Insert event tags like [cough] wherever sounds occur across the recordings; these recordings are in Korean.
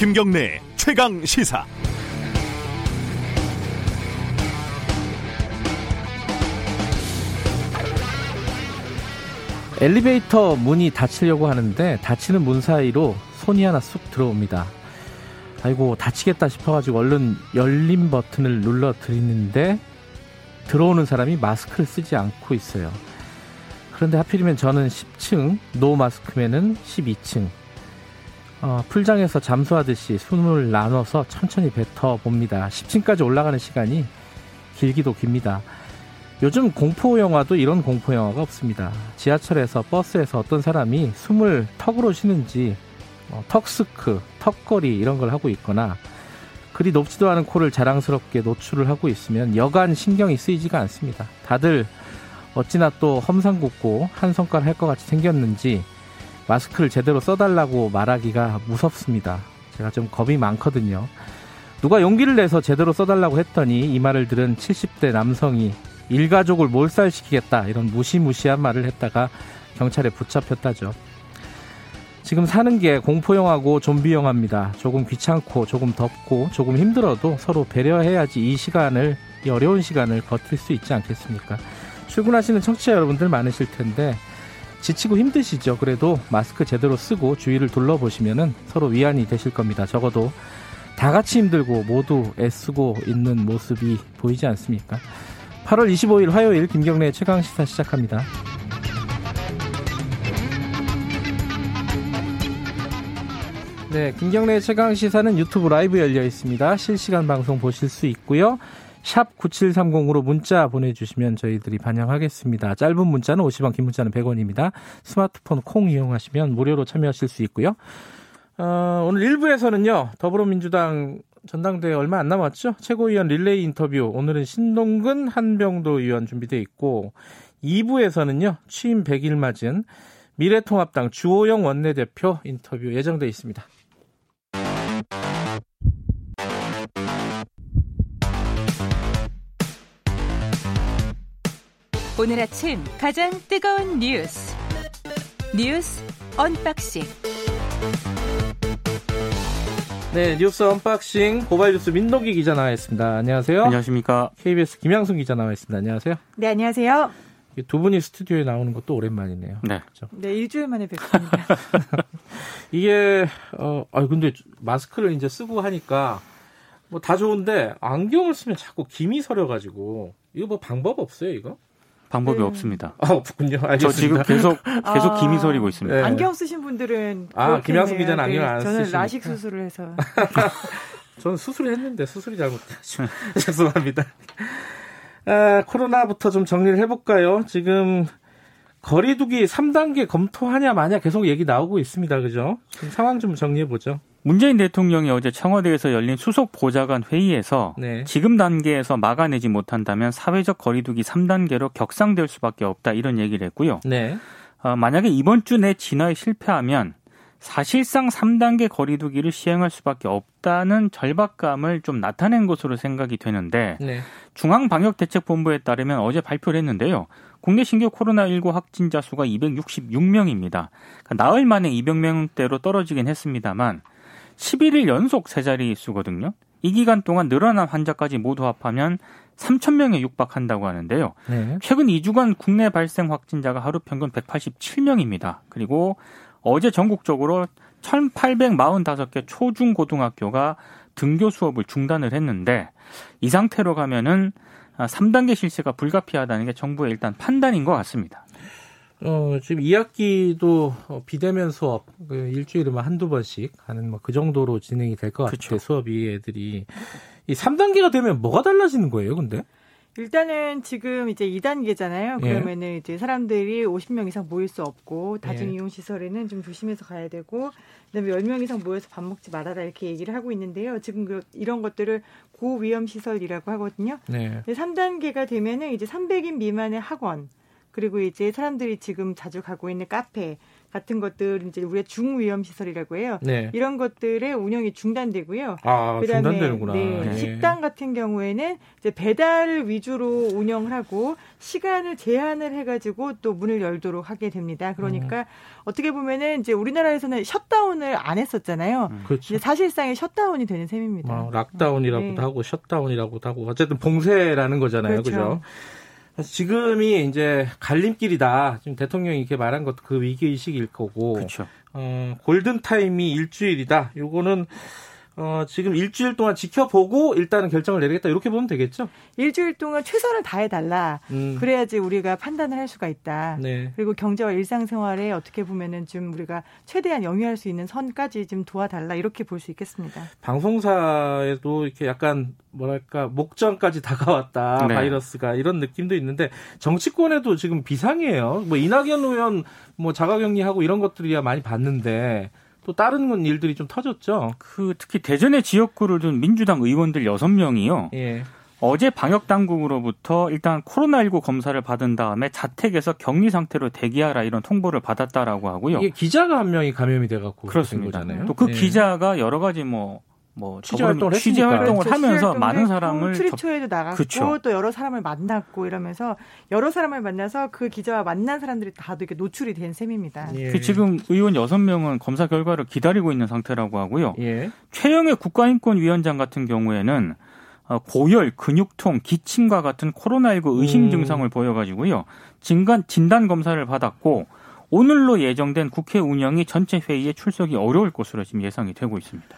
김경래 최강 시사. 엘리베이터 문이 닫히려고 하는데 닫히는 문 사이로 손이 하나 쑥 들어옵니다. 아이고 다치겠다 싶어가지고 얼른 열림 버튼을 눌러 드리는데 들어오는 사람이 마스크를 쓰지 않고 있어요. 그런데 하필이면 저는 10층, 노 마스크맨은 12층. 어, 풀장에서 잠수하듯이 숨을 나눠서 천천히 뱉어 봅니다. 10층까지 올라가는 시간이 길기도 깁니다. 요즘 공포 영화도 이런 공포 영화가 없습니다. 지하철에서 버스에서 어떤 사람이 숨을 턱으로 쉬는지 어, 턱스크, 턱걸이 이런 걸 하고 있거나 그리 높지도 않은 코를 자랑스럽게 노출을 하고 있으면 여간 신경이 쓰이지가 않습니다. 다들 어찌나 또 험상궂고 한 손가락 할것 같이 생겼는지 마스크를 제대로 써달라고 말하기가 무섭습니다. 제가 좀 겁이 많거든요. 누가 용기를 내서 제대로 써달라고 했더니 이 말을 들은 70대 남성이 일가족을 몰살시키겠다 이런 무시무시한 말을 했다가 경찰에 붙잡혔다죠. 지금 사는 게 공포영화고 좀비영화입니다. 조금 귀찮고 조금 덥고 조금 힘들어도 서로 배려해야지 이 시간을 이 어려운 시간을 버틸 수 있지 않겠습니까? 출근하시는 청취자 여러분들 많으실 텐데 지치고 힘드시죠. 그래도 마스크 제대로 쓰고 주위를 둘러보시면 서로 위안이 되실 겁니다. 적어도 다 같이 힘들고 모두 애쓰고 있는 모습이 보이지 않습니까? 8월 25일 화요일 김경래 최강 시사 시작합니다. 네, 김경래 최강 시사는 유튜브 라이브 열려 있습니다. 실시간 방송 보실 수 있고요. 샵 9730으로 문자 보내주시면 저희들이 반영하겠습니다. 짧은 문자는 50원, 긴 문자는 100원입니다. 스마트폰 콩 이용하시면 무료로 참여하실 수 있고요. 어, 오늘 1부에서는요, 더불어민주당 전당대회 얼마 안 남았죠? 최고위원 릴레이 인터뷰. 오늘은 신동근 한병도 의원 준비되어 있고, 2부에서는요, 취임 100일 맞은 미래통합당 주호영 원내대표 인터뷰 예정되어 있습니다. 오늘 아침 가장 뜨거운 뉴스 뉴스 언박싱 네 뉴스 언박싱 고발 뉴스 민동기 기자 나와 있습니다. 안녕하세요. 안녕하십니까. KBS 김양순 기자 나와 있습니다. 안녕하세요. 네 안녕하세요. 두 분이 스튜디오에 나오는 것도 오랜만이네요. 네. 그렇죠? 네 일주일 만에 뵙습니다. [laughs] 이게 어, 아 근데 마스크를 이제 쓰고 하니까 뭐 다 좋은데 안경을 쓰면 자꾸 김이 서려 가지고 이거 뭐 방법 없어요 이거? 방법이 네. 없습니다. 아, 없군요. 알겠습니다. 저 지금 계속 계속 아, 김이 서리고 있습니다. 네. 안경 쓰신 분들은 아. 김양순 기자는 안경을 안 저는 쓰시니까. 라식 수술을 해서 [laughs] 저는 수술을 했는데 수술이 잘못돼가지고 [laughs] 죄송합니다. 아, 코로나부터 좀 정리를 해볼까요? 지금 거리두기 3단계 검토하냐 마냐 계속 얘기 나오고 있습니다. 그죠? 상황 좀 정리해 보죠. 문재인 대통령이 어제 청와대에서 열린 수석 보좌관 회의에서 네. 지금 단계에서 막아내지 못한다면 사회적 거리두기 3단계로 격상될 수밖에 없다 이런 얘기를 했고요. 네. 어, 만약에 이번 주 내 진화에 실패하면 사실상 3단계 거리두기를 시행할 수밖에 없다는 절박감을 좀 나타낸 것으로 생각이 되는데 네. 중앙방역대책본부에 따르면 어제 발표를 했는데요. 국내 신규 코로나19 확진자 수가 266명입니다. 그러니까 나흘 만에 200명대로 떨어지긴 했습니다만 11일 연속 세 자리 수거든요. 이 기간 동안 늘어난 환자까지 모두 합하면 3,000명에 육박한다고 하는데요. 네. 최근 2주간 국내 발생 확진자가 하루 평균 187명입니다. 그리고 어제 전국적으로 1,845개 초중고등학교가 등교 수업을 중단을 했는데 이 상태로 가면은 3단계 실시가 불가피하다는 게 정부의 일단 판단인 것 같습니다. 어, 지금 2학기도 어, 비대면 수업 그 일주일에 뭐 한두 번씩 하는 뭐 그 정도로 진행이 될 것 같아요. 수업이 애들이 이 3단계가 되면 뭐가 달라지는 거예요, 근데? 일단은 지금 이제 2단계잖아요. 예. 그러면은 이제 사람들이 50명 이상 모일 수 없고 예. 다중 이용 시설에는 좀 조심해서 가야 되고 그다음에 10명 이상 모여서 밥 먹지 말아라 이렇게 얘기를 하고 있는데요. 지금 그 이런 것들을 고위험 시설이라고 하거든요. 네. 3단계가 되면은 이제 300인 미만의 학원 그리고 이제 사람들이 지금 자주 가고 있는 카페 같은 것들 이제 우리가 중위험 시설이라고 해요. 네. 이런 것들의 운영이 중단되고요. 아, 그다음에 중단되는구나. 네, 네. 식당 같은 경우에는 이제 배달 위주로 운영을 하고 시간을 제한을 해가지고 또 문을 열도록 하게 됩니다. 그러니까 어떻게 보면은 이제 우리나라에서는 셧다운을 안 했었잖아요. 그렇죠. 이제 사실상의 셧다운이 되는 셈입니다. 뭐 락다운이라고도 네. 하고 셧다운이라고도 하고 어쨌든 봉쇄라는 거잖아요. 그렇죠. 그죠? 지금이 이제 갈림길이다. 지금 대통령이 이렇게 말한 것도 그 위기 의식일 거고. 그렇죠. 어, 골든 타임이 일주일이다. 요거는 어, 지금 일주일 동안 지켜보고 일단은 결정을 내리겠다. 이렇게 보면 되겠죠? 일주일 동안 최선을 다해달라. 음. 그래야지 우리가 판단을 할 수가 있다. 네. 그리고 경제와 일상생활에 어떻게 보면은 좀 우리가 최대한 영위할 수 있는 선까지 좀 도와달라 이렇게 볼 수 있겠습니다. 방송사에도 이렇게 약간 뭐랄까 목전까지 [laughs] 다가왔다 네. 바이러스가 이런 느낌도 있는데 정치권에도 지금 비상이에요. 뭐 이낙연 의원 뭐 자가격리하고 이런 것들이야 많이 봤는데 또 다른 일들이 좀 터졌죠. 그 특히 대전의 지역구를 둔 민주당 의원들 6명이요. 예. 어제 방역 당국으로부터 일단 코로나19 검사를 받은 다음에 자택에서 격리 상태로 대기하라 이런 통보를 받았다라고 하고요. 이게 기자가 한 명이 감염이 돼 갖고 그렇습니다. 된 거잖아요. 또그 예. 기자가 여러 가지 뭐, 뭐 취재 활동을 취재. 활동을. 하면서 많은 사람을 접- 출입처에도 나갔고 그쵸. 또 여러 사람을 만났고 이러면서 여러 사람을 만나서 그 기자와 만난 사람들이 다도 이렇게 노출이 된 셈입니다. 예. 그 지금 의원 6명은 검사 결과를 기다리고 있는 상태라고 하고요. 예. 최영의 국가인권위원장 같은 경우에는 어, 고열, 근육통, 기침과 같은 코로나19 의심 음. 증상을 보여가지고요. 진단, 진단 검사를 받았고 오늘로 예정된 국회 운영이 전체 회의에 출석이 어려울 것으로 지금 예상이 되고 있습니다.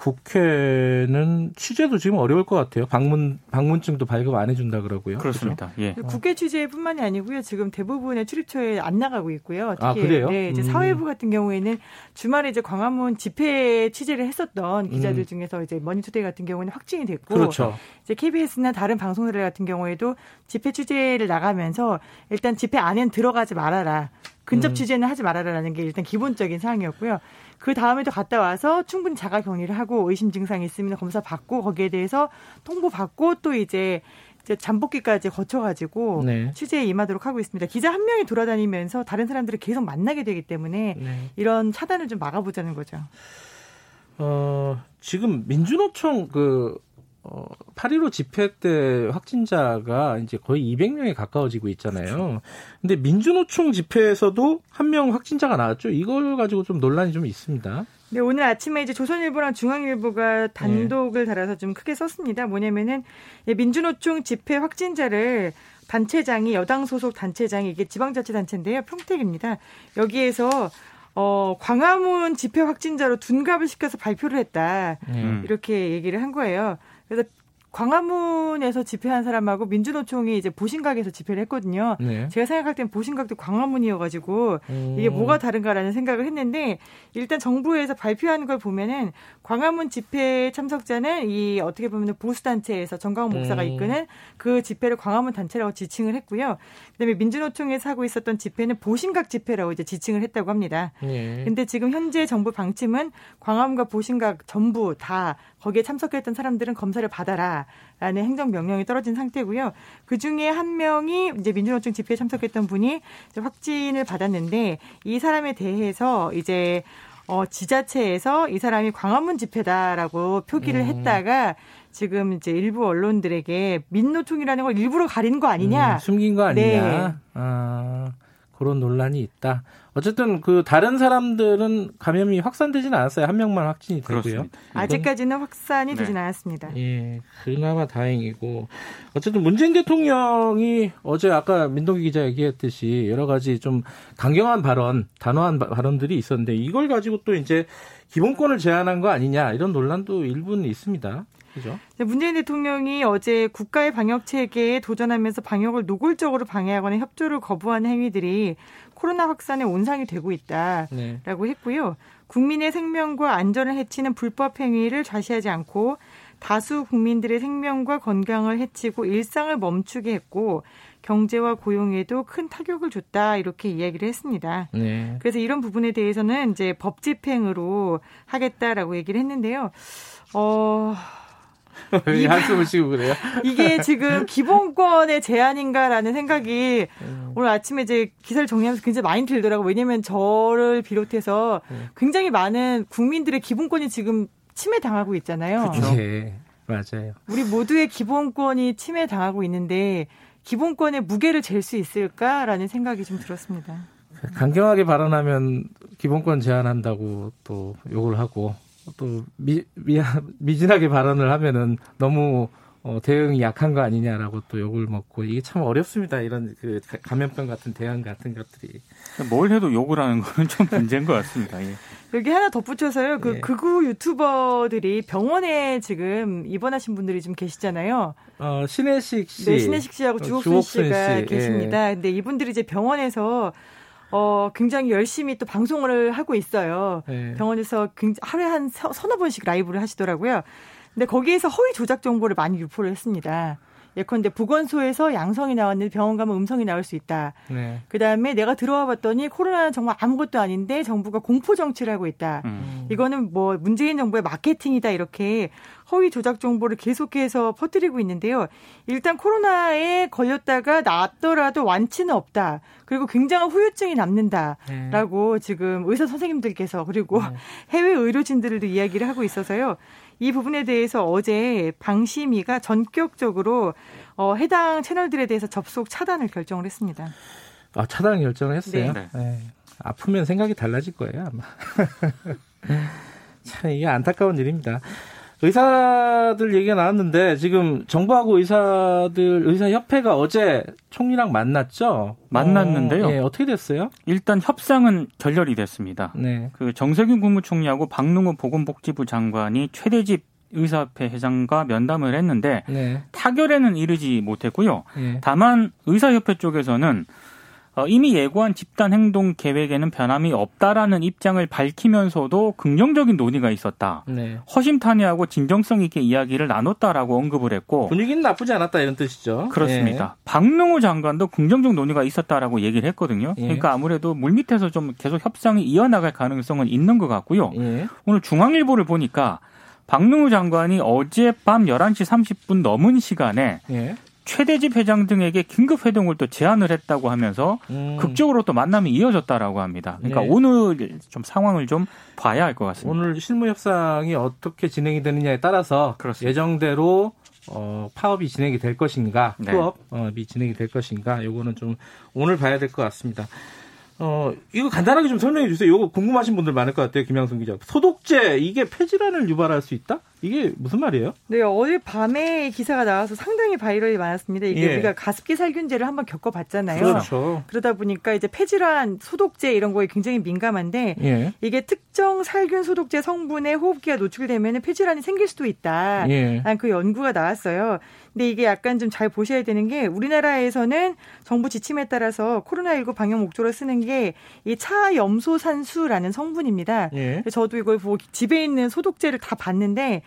국회는 취재도 지금 어려울 것 같아요. 방문 방문증도 발급 안 해준다 그러고요. 그렇습니다. 예. 국회 취재뿐만이 아니고요. 지금 대부분의 출입처에 안 나가고 있고요. 아, 특히 그래요? 네, 이제 음. 사회부 같은 경우에는 주말에 이제 광화문 집회 취재를 했었던 기자들 음. 중에서 이제 머니투데이 같은 경우는 확진이 됐고 그렇죠. 이제 KBS나 다른 방송들 같은 경우에도 집회 취재를 나가면서 일단 집회 안엔 들어가지 말아라. 근접 음. 취재는 하지 말아라라는 게 일단 기본적인 사항이었고요. 그 다음에도 갔다 와서 충분히 자가 격리를 하고 의심 증상이 있으면 검사 받고 거기에 대해서 통보 받고 또 이제 이제 잠복기까지 거쳐가지고 네. 취재에 임하도록 하고 있습니다. 기자 한 명이 돌아다니면서 다른 사람들을 계속 만나게 되기 때문에 네. 이런 차단을 좀 막아보자는 거죠. 어, 지금 민주노총 그, 어, 8.15 집회 때 확진자가 이제 거의 200명에 가까워지고 있잖아요. 근데 민주노총 집회에서도 한 명 확진자가 나왔죠. 이걸 가지고 좀 논란이 좀 있습니다. 네, 오늘 아침에 이제 조선일보랑 중앙일보가 단독을 달아서 좀 크게 썼습니다. 뭐냐면은 예, 민주노총 집회 확진자를 단체장이 여당 소속 단체장이 이게 지방자치단체인데요. 평택입니다. 여기에서 어, 광화문 집회 확진자로 둔갑을 시켜서 발표를 했다. 음. 이렇게 얘기를 한 거예요. 그래서 광화문에서 집회한 사람하고 민주노총이 이제 보신각에서 집회를 했거든요. 네. 제가 생각할 땐 보신각도 광화문이어가지고 음. 이게 뭐가 다른가라는 생각을 했는데 일단 정부에서 발표하는 걸 보면은 광화문 집회 참석자는 이 어떻게 보면 보수 단체에서 정광훈 목사가 음. 이끄는 그 집회를 광화문 단체라고 지칭을 했고요. 그다음에 민주노총에서 하고 있었던 집회는 보신각 집회라고 이제 지칭을 했다고 합니다. 예. 근데 지금 현재 정부 방침은 광화문과 보신각 전부 다 거기에 참석했던 사람들은 검사를 받아라 라는 행정 명령이 떨어진 상태고요. 그 중에 한 명이 이제 민주노총 집회에 참석했던 분이 확진을 받았는데 이 사람에 대해서 이제 어, 지자체에서 이 사람이 광화문 집회다라고 표기를 음. 했다가 지금 이제 일부 언론들에게 민노총이라는 걸 일부러 가리는 거 아니냐. 음, 숨긴 거 아니냐. 네. 아, 그런 논란이 있다. 어쨌든 그 다른 사람들은 감염이 확산되지는 않았어요. 한 명만 확진이 되고요. 그렇습니다. 아직까지는 확산이 네. 되진 않았습니다. 예, 그나마 다행이고 어쨌든 문재인 대통령이 어제 아까 민동기 기자 얘기했듯이 여러 가지 좀 강경한 발언, 단호한 바- 발언들이 있었는데 이걸 가지고 또 이제 기본권을 제한한 거 아니냐 이런 논란도 일부는 있습니다. 그죠? 네, 문재인 대통령이 어제 국가의 방역 체계에 도전하면서 방역을 노골적으로 방해하거나 협조를 거부하는 행위들이 코로나 확산의 온상이 되고 있다라고 네. 했고요. 국민의 생명과 안전을 해치는 불법 행위를 좌시하지 않고 다수 국민들의 생명과 건강을 해치고 일상을 멈추게 했고 경제와 고용에도 큰 타격을 줬다 이렇게 이야기를 했습니다. 네. 그래서 이런 부분에 대해서는 이제 법 집행으로 하겠다라고 얘기를 했는데요. 어, [laughs] 왜 한숨을 쉬고 그래요? 이게 지금 기본권의 제한인가라는 생각이 음. 오늘 아침에 이제 기사를 정리하면서 굉장히 많이 들더라고요. 왜냐면 저를 비롯해서 음. 굉장히 많은 국민들의 기본권이 지금 침해당하고 있잖아요. 그렇죠. 네, 맞아요. 우리 모두의 기본권이 침해당하고 있는데 기본권의 무게를 잴 수 있을까라는 생각이 좀 들었습니다. 강경하게 발언하면 기본권 제한한다고 또 욕을 하고 또 미, 미, 미진하게 발언을 하면은 너무 어, 대응이 약한 거 아니냐라고 또 욕을 먹고 이게 참 어렵습니다. 이런 그 감염병 같은 대응 같은 것들이 뭘 해도 욕을 하는 거는 좀 [laughs] 문제인 것 같습니다. 예. 여기 하나 덧붙여서요. 그 예. 극우 유튜버들이 병원에 지금 입원하신 분들이 좀 계시잖아요. 어, 신혜식 씨, 네, 신혜식 씨하고 어, 주옥순, 주옥순 씨가 씨. 계십니다. 예. 근데 이분들이 이제 병원에서 어, 굉장히 열심히 또 방송을 하고 있어요. 네. 병원에서 하루에 한 서너 번씩 라이브를 하시더라고요. 근데 거기에서 허위 조작 정보를 많이 유포를 했습니다. 예컨대 보건소에서 양성이 나왔는데 병원 가면 음성이 나올 수 있다. 네. 그 다음에 내가 들어와 봤더니 코로나는 정말 아무것도 아닌데 정부가 공포 정치를 하고 있다. 음. 이거는 뭐 문재인 정부의 마케팅이다 이렇게 허위 조작 정보를 계속해서 퍼뜨리고 있는데요. 일단 코로나에 걸렸다가 낫더라도 완치는 없다. 그리고 굉장한 후유증이 남는다라고 네. 지금 의사 선생님들께서 그리고 네. [laughs] 해외 의료진들도 이야기를 하고 있어서요. 이 부분에 대해서 어제 방심위가 전격적으로 어, 해당 채널들에 대해서 접속 차단을 결정을 했습니다. 아, 차단 결정을 했어요? 네. 네. 아프면 생각이 달라질 거예요, 아마. [laughs] 참, 이게 안타까운 일입니다. 의사들 얘기가 나왔는데 지금 정부하고 의사들 의사협회가 어제 총리랑 만났죠. 만났는데요. 어, 예, 어떻게 됐어요? 일단 협상은 결렬이 됐습니다. 네. 그 정세균 국무총리하고 박능우 보건복지부 장관이 최대집 의사협회 회장과 면담을 했는데 네. 타결에는 이르지 못했고요. 네. 다만 의사협회 쪽에서는 어, 이미 예고한 집단 행동 계획에는 변함이 없다라는 입장을 밝히면서도 긍정적인 논의가 있었다. 네. 허심탄회하고 진정성 있게 이야기를 나눴다라고 언급을 했고 분위기는 나쁘지 않았다 이런 뜻이죠. 그렇습니다. 네. 박능호 장관도 긍정적 논의가 있었다라고 얘기를 했거든요. 예. 그러니까 아무래도 물밑에서 좀 계속 협상이 이어나갈 가능성은 있는 것 같고요. 예. 오늘 중앙일보를 보니까 박능우 장관이 어젯밤 11시 30분 넘은 시간에 예. 최대집 회장 등에게 긴급 회동을 또 제안을 했다고 하면서 음. 극적으로 또 만남이 이어졌다라고 합니다. 그러니까 네. 오늘 좀 상황을 좀 봐야 할 것 같습니다. 오늘 실무 협상이 어떻게 진행이 되느냐에 따라서 그렇습니다. 예정대로 어, 파업이 진행이 될 것인가, 네. 투업이 진행이 될 것인가, 요거는 좀 오늘 봐야 될 것 같습니다. 어, 이거 간단하게 좀 설명해 주세요. 이거 궁금하신 분들 많을 것 같아요. 김양순 기자. 소독제, 이게 폐질환을 유발할 수 있다? 이게 무슨 말이에요? 네, 어제 밤에 기사가 나와서 상당히 바이럴이 많았습니다. 이게 예. 우리가 가습기 살균제를 한번 겪어봤잖아요. 그렇죠. 그러다 보니까 이제 폐질환, 소독제 이런 거에 굉장히 민감한데 예. 이게 특정 살균 소독제 성분에 호흡기가 노출되면 폐질환이 생길 수도 있다. 예. 그 연구가 나왔어요. 근데 이게 약간 좀 잘 보셔야 되는 게 우리나라에서는 정부 지침에 따라서 코로나19 방역 목적으로 쓰는 게 이 차염소산수라는 성분입니다. 예. 저도 이걸 보고 집에 있는 소독제를 다 봤는데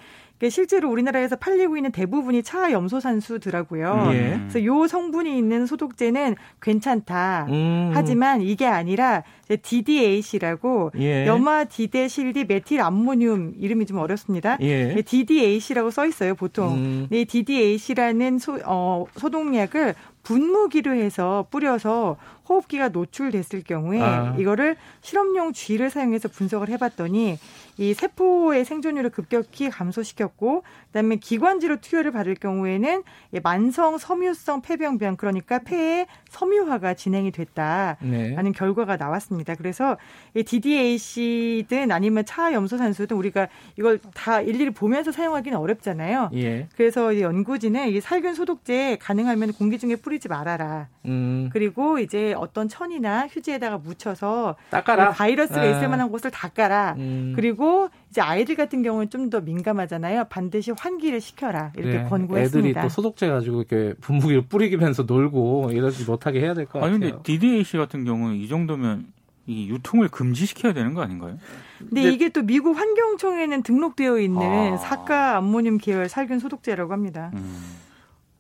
실제로 우리나라에서 팔리고 있는 대부분이 차염소산수더라고요. 예. 그래서 요 성분이 있는 소독제는 괜찮다. 음. 하지만 이게 아니라 DDAC라고 예. 염화 디데실디 메틸 암모늄 이름이 좀 어렵습니다. 예. DDAC라고 써 있어요, 보통. 음. 이 DDAC라는 소, 어, 소독약을 분무기로 해서 뿌려서 호흡기가 노출됐을 경우에 아. 이거를 실험용 쥐를 사용해서 분석을 해봤더니 이 세포의 생존율을 급격히 감소시켰고 그다음에 기관지로 투여를 받을 경우에는 만성 섬유성 폐병변 그러니까 폐의 섬유화가 진행이 됐다라는 네. 결과가 나왔습니다. 그래서 이 DDAC든 아니면 차염소산수든 우리가 이걸 다 일일이 보면서 사용하기는 어렵잖아요. 예. 그래서 연구진은 이 살균 소독제 가능하면 공기 중에 뿌리지 말아라. 음. 그리고 이제 어떤 천이나 휴지에다가 묻혀서 닦아라. 바이러스가 아. 있을 만한 곳을 닦아라. 음. 그리고 이제 아이들 같은 경우는 좀 더 민감하잖아요. 반드시 환기를 시켜라 이렇게 네. 권고했습니다. 애들이 또 소독제 가지고 이렇게 분무기를 뿌리면서 놀고 이러지 못하게 해야 될 것 같아요. 아니 근데 DDAC 같은 경우는 이 정도면 이 유통을 금지시켜야 되는 거 아닌가요? 근데 이게 또 미국 환경청에는 등록되어 있는 아. 사카 암모늄 계열 살균 소독제라고 합니다. 음.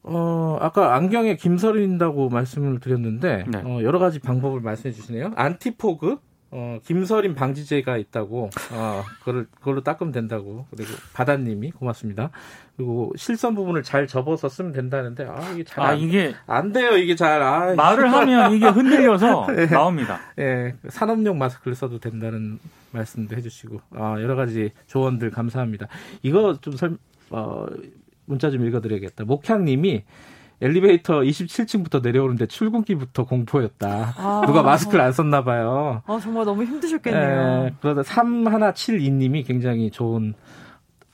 어, 아까 안경에 김서린다고 말씀을 드렸는데, 네. 어, 여러 가지 방법을 말씀해 주시네요. 안티포그, 어, 김서림 방지제가 있다고, 어, 그걸, 그걸로 닦으면 된다고. 그리고 바다님이 고맙습니다. 그리고 실선 부분을 잘 접어서 쓰면 된다는데, 아, 이게 잘. 아, 안, 이게 안 돼요, 이게 잘. 아, 말을 하면 이게 흔들려서 [laughs] 네. 나옵니다. 예, 산업용 마스크를 써도 된다는 말씀도 해주시고, 아, 여러 가지 조언들 감사합니다. 이거 좀 설, 어, 문자 좀 읽어드려야겠다. 목향님이 엘리베이터 27층부터 내려오는데 출근길부터 공포였다. 아. 누가 마스크를 안 썼나 봐요. 아, 정말 너무 힘드셨겠네요. 예, 그러다 3172님이 굉장히 좋은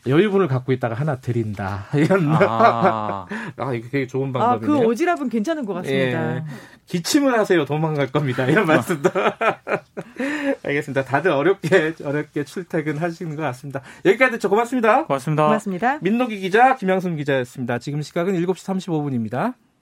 여유분을 갖고 있다가 하나 드린다. [laughs] 이런, 아, 아, 이거 되게 좋은 아, 그 방법이네요. 오지랖은 괜찮은 것 같습니다. 예. 기침을 하세요. 도망갈 겁니다. 이런 말씀도. [laughs] 알겠습니다. 다들 어렵게, 어렵게 출퇴근 하시는 것 같습니다. 여기까지 듣죠. 고맙습니다. 고맙습니다. 고맙습니다. 민노기 기자, 김양순 기자였습니다. 지금 시각은 7시 35분입니다.